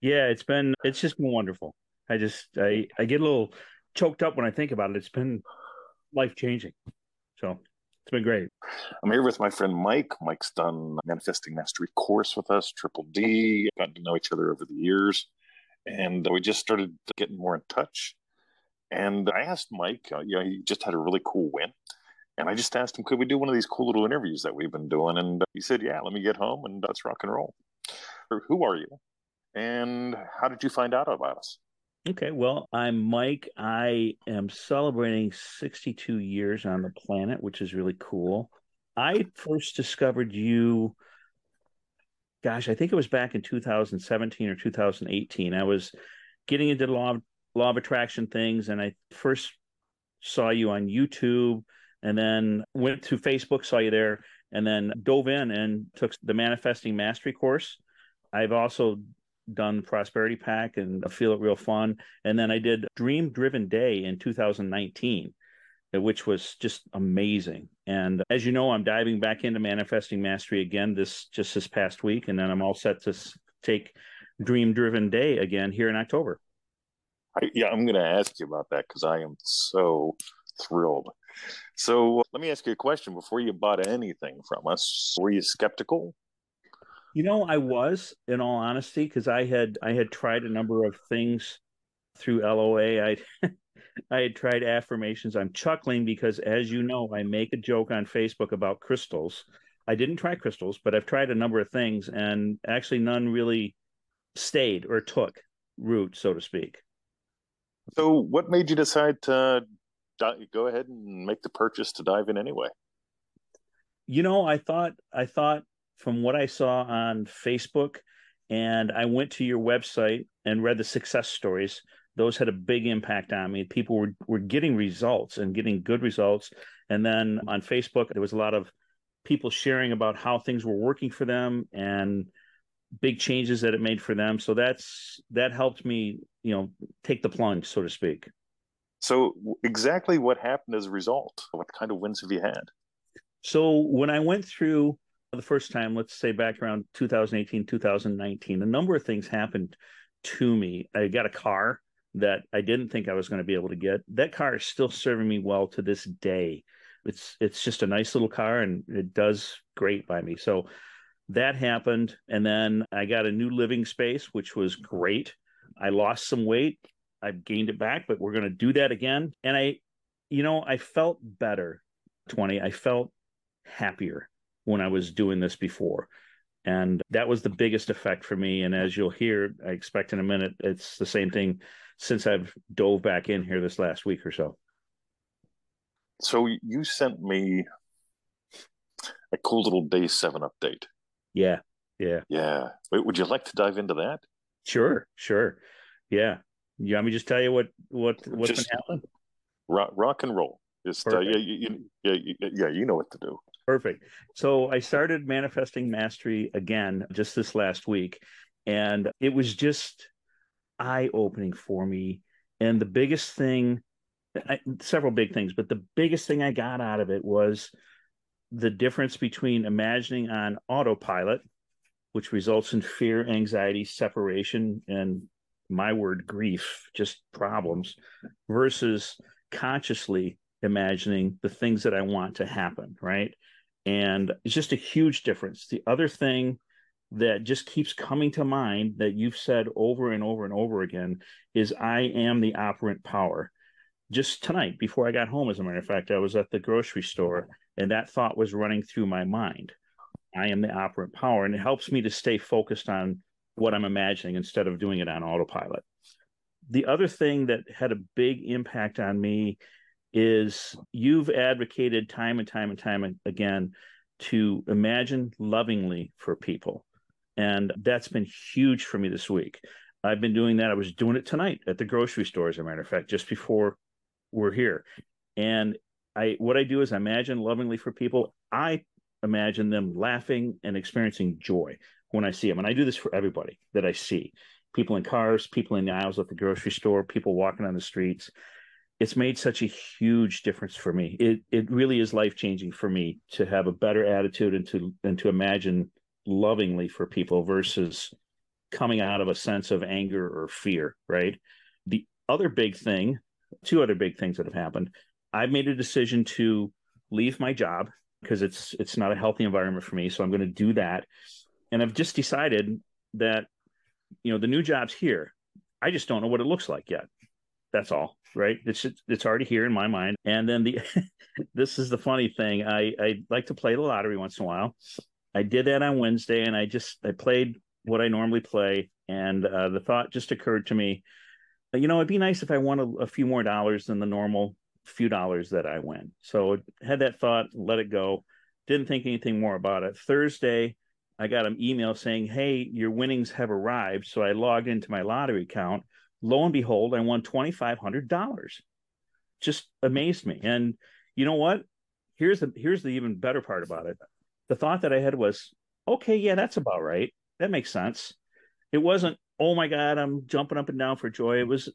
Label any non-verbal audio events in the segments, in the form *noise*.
Yeah, it's been it's just been wonderful. I just I I get a little choked up when I think about it. It's been life changing. So it's been great. I'm here with my friend Mike. Mike's done manifesting mastery course with us, Triple D. Gotten to know each other over the years, and we just started getting more in touch. And I asked Mike, uh, you know, he just had a really cool win. And I just asked him, could we do one of these cool little interviews that we've been doing? And he said, yeah, let me get home and let's rock and roll. Who are you? And how did you find out about us? Okay, well, I'm Mike. I am celebrating 62 years on the planet, which is really cool. I first discovered you, gosh, I think it was back in 2017 or 2018. I was getting into law of, law of attraction things, and I first saw you on YouTube, and then went to Facebook, saw you there, and then dove in and took the Manifesting Mastery course. I've also done Prosperity Pack and Feel It Real Fun. And then I did Dream Driven Day in 2019, which was just amazing. And as you know, I'm diving back into Manifesting Mastery again this just this past week. And then I'm all set to take Dream Driven Day again here in October. I, yeah, I'm going to ask you about that because I am so thrilled. So let me ask you a question before you bought anything from us. Were you skeptical? You know, I was, in all honesty, because I had I had tried a number of things through LOA. I *laughs* I had tried affirmations. I'm chuckling because, as you know, I make a joke on Facebook about crystals. I didn't try crystals, but I've tried a number of things, and actually, none really stayed or took root, so to speak. So, what made you decide to go ahead and make the purchase to dive in anyway? You know, I thought I thought from what I saw on Facebook, and I went to your website and read the success stories. Those had a big impact on me. People were, were getting results and getting good results. And then on Facebook, there was a lot of people sharing about how things were working for them and big changes that it made for them. So that's that helped me, you know, take the plunge, so to speak. So exactly what happened as a result? What kind of wins have you had? So when I went through the first time, let's say back around 2018, 2019, a number of things happened to me. I got a car that I didn't think I was going to be able to get. That car is still serving me well to this day. It's it's just a nice little car and it does great by me. So that happened and then I got a new living space which was great. I lost some weight. I've gained it back, but we're going to do that again. And I you know, I felt better 20. I felt happier when I was doing this before. And that was the biggest effect for me. And as you'll hear, I expect in a minute, it's the same thing since I've dove back in here this last week or so. So you sent me a cool little day seven update. Yeah. Yeah. Yeah. Wait, would you like to dive into that? Sure. Sure. Yeah. You want me just tell you what, what, what's just been happening? Rock, rock and roll. Just, uh, yeah, you, yeah, yeah, you know what to do. Perfect. So I started manifesting mastery again just this last week, and it was just eye opening for me. And the biggest thing, I, several big things, but the biggest thing I got out of it was the difference between imagining on autopilot, which results in fear, anxiety, separation, and my word, grief, just problems, versus consciously imagining the things that I want to happen, right? And it's just a huge difference. The other thing that just keeps coming to mind that you've said over and over and over again is I am the operant power. Just tonight, before I got home, as a matter of fact, I was at the grocery store and that thought was running through my mind. I am the operant power. And it helps me to stay focused on what I'm imagining instead of doing it on autopilot. The other thing that had a big impact on me is you've advocated time and time and time again to imagine lovingly for people. And that's been huge for me this week. I've been doing that. I was doing it tonight at the grocery store, as a matter of fact, just before we're here. And I what I do is I imagine lovingly for people. I imagine them laughing and experiencing joy when I see them. And I do this for everybody that I see. People in cars, people in the aisles at the grocery store, people walking on the streets it's made such a huge difference for me. It it really is life changing for me to have a better attitude and to and to imagine lovingly for people versus coming out of a sense of anger or fear, right? The other big thing, two other big things that have happened. I've made a decision to leave my job because it's it's not a healthy environment for me, so I'm going to do that. And I've just decided that you know the new job's here. I just don't know what it looks like yet. That's all, right? It's it's already here in my mind. And then the *laughs* this is the funny thing. I I like to play the lottery once in a while. I did that on Wednesday, and I just I played what I normally play, and uh, the thought just occurred to me, you know, it'd be nice if I won a, a few more dollars than the normal few dollars that I win. So had that thought, let it go. Didn't think anything more about it. Thursday, I got an email saying, "Hey, your winnings have arrived." So I logged into my lottery account. Lo and behold, I won twenty five hundred dollars. Just amazed me. And you know what? Here's the here's the even better part about it. The thought that I had was, okay, yeah, that's about right. That makes sense. It wasn't, oh my God, I'm jumping up and down for joy. It was,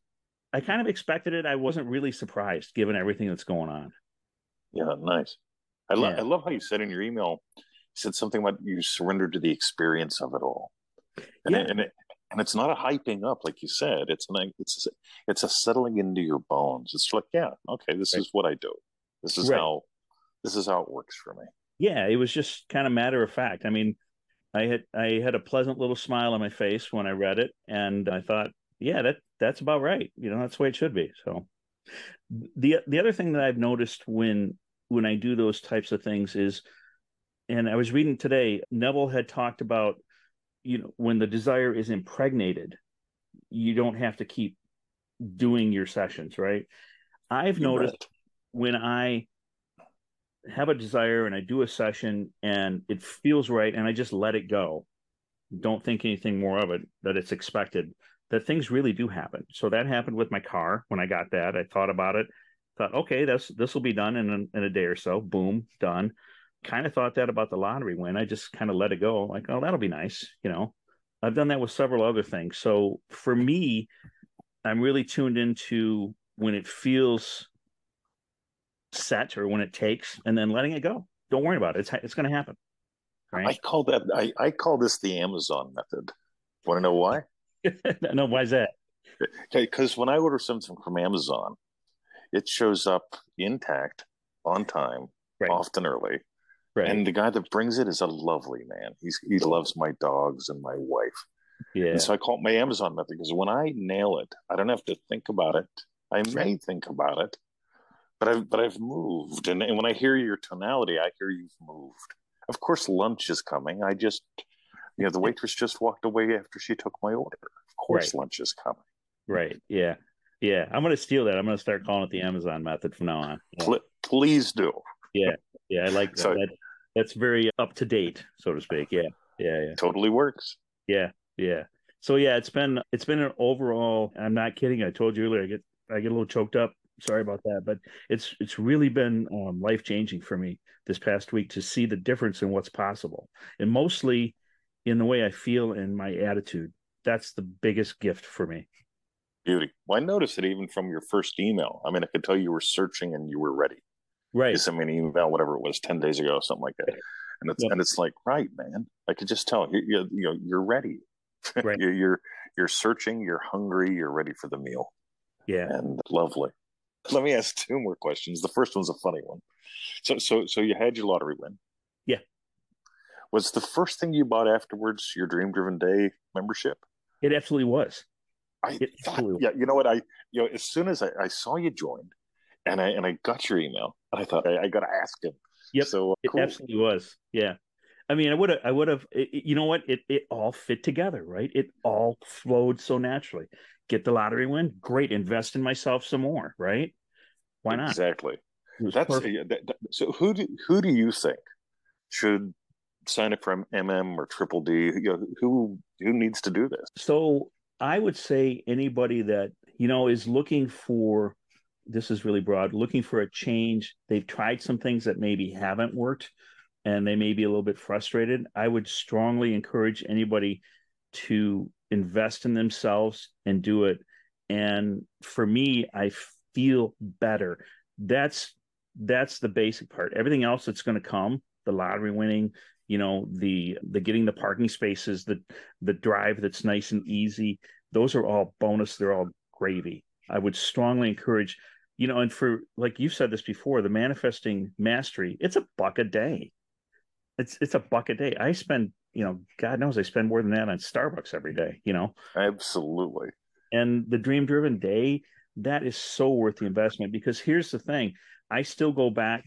I kind of expected it. I wasn't really surprised given everything that's going on. Yeah, nice. I, lo- yeah. I love how you said in your email, you said something about you surrendered to the experience of it all. And, yeah. it, and, it, and it's not a hyping up, like you said. It's an, it's a, it's a settling into your bones. It's like, yeah, okay, this right. is what I do. This is right. how this is how it works for me yeah, it was just kind of matter of fact. I mean, I had I had a pleasant little smile on my face when I read it, and I thought, yeah, that that's about right. You know, that's the way it should be. So, the the other thing that I've noticed when when I do those types of things is, and I was reading today, Neville had talked about, you know, when the desire is impregnated, you don't have to keep doing your sessions, right? I've You're noticed right. when I have a desire and I do a session and it feels right and I just let it go. Don't think anything more of it that it's expected. That things really do happen. So that happened with my car when I got that. I thought about it, thought, okay, this this will be done in a, in a day or so. Boom, done. Kind of thought that about the lottery win. I just kind of let it go. Like, oh, that'll be nice. You know, I've done that with several other things. So for me, I'm really tuned into when it feels set or when it takes and then letting it go. Don't worry about it. It's it's going to happen. Right? I call that I, I call this the Amazon method. Want to know why? *laughs* no, why is that? Okay, because when I order something from Amazon, it shows up intact, on time, right. often early. Right. And the guy that brings it is a lovely man. He's he loves my dogs and my wife. Yeah. And so I call it my Amazon method because when I nail it, I don't have to think about it. I may think about it, but I've but I've moved, and, and when I hear your tonality, I hear you've moved. Of course, lunch is coming. I just, you know, the waitress just walked away after she took my order. Of course, right. lunch is coming. Right. Yeah. Yeah. I'm going to steal that. I'm going to start calling it the Amazon method from now on. Yeah. Please do. Yeah. Yeah. I like that. So, that. That's very up to date, so to speak. Yeah. Yeah. Yeah. Totally works. Yeah. Yeah. So yeah, it's been it's been an overall. I'm not kidding. I told you earlier. I get I get a little choked up sorry about that but it's it's really been um, life changing for me this past week to see the difference in what's possible and mostly in the way i feel and my attitude that's the biggest gift for me beauty well i noticed it even from your first email i mean i could tell you were searching and you were ready right you sent me an email whatever it was 10 days ago something like that and it's yep. and it's like right man i could just tell you you, you know you're ready *laughs* right. you're, you're you're searching you're hungry you're ready for the meal yeah and lovely let me ask two more questions. The first one's a funny one. So, so, so you had your lottery win. Yeah. Was the first thing you bought afterwards your Dream Driven Day membership? It absolutely was. I it thought, yeah. You know what? I, you know, as soon as I, I saw you joined, and I and I got your email, I thought I, I got to ask him. Yep. So uh, cool. it absolutely was. Yeah. I mean, I would have, I would have, you know what? It it all fit together, right? It all flowed so naturally get the lottery win, great. Invest in myself some more, right? Why not? Exactly. That's that, so. Who do who do you think should sign up for MM or Triple D? You know, who who needs to do this? So I would say anybody that you know is looking for this is really broad, looking for a change. They've tried some things that maybe haven't worked, and they may be a little bit frustrated. I would strongly encourage anybody to invest in themselves and do it. And for me, I feel better. That's that's the basic part. Everything else that's going to come, the lottery winning, you know the the getting the parking spaces the the drive that's nice and easy those are all bonus they're all gravy i would strongly encourage you know and for like you've said this before the manifesting mastery it's a buck a day. It's it's a buck a day. I spend you know god knows i spend more than that on starbucks every day you know? Absolutely. And the dream driven day that is so worth the investment because here's the thing. I still go back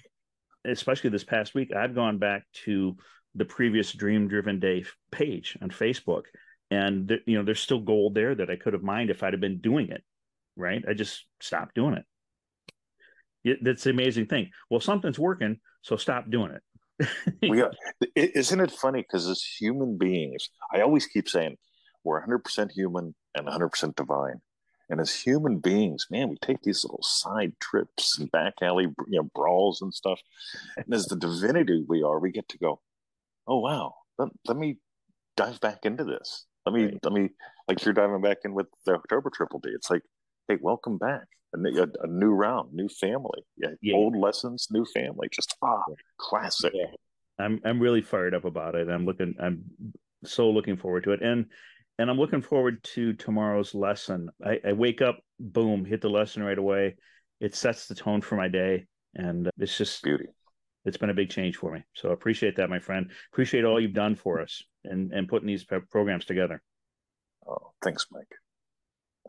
especially this past week i've gone back to the previous dream driven day page on facebook. And th- you know there's still gold there that i could have mined if i'd have been doing it right? I just stopped doing it, it that's the amazing thing well something's working so stop doing it we are, *laughs* isn't it funny because as human beings i always keep saying we're 100% human and 100% divine and as human beings, man, we take these little side trips and back alley you know, brawls and stuff. And as the divinity we are, we get to go, oh wow, let, let me dive back into this. Let me right. let me like you're diving back in with the October Triple D. It's like, hey, welcome back. A, a, a new round, new family. Yeah, yeah, old lessons, new family. Just ah, classic. Yeah. I'm I'm really fired up about it. I'm looking. I'm so looking forward to it. And and I'm looking forward to tomorrow's lesson. I, I, wake up, boom, hit the lesson right away. It sets the tone for my day, and it's just beauty. It's been a big change for me. So I appreciate that, my friend. Appreciate all you've done for us and and putting these programs together. Oh, thanks, Mike.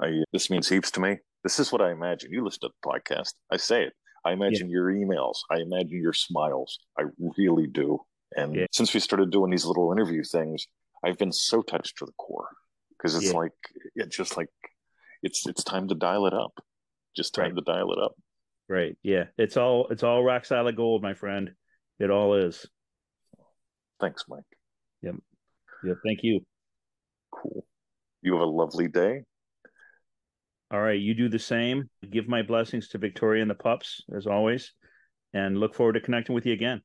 I, this means heaps to me. This is what I imagine. You listen to the podcast. I say it. I imagine yeah. your emails. I imagine your smiles. I really do. And yeah. since we started doing these little interview things, I've been so touched to the core because it's yeah. like it's just like it's it's time to dial it up. Just time right. to dial it up. Right. Yeah. It's all it's all rock solid gold, my friend. It all is. Thanks, Mike. Yep. Yep. Thank you. Cool. You have a lovely day. All right. You do the same. Give my blessings to Victoria and the pups, as always, and look forward to connecting with you again.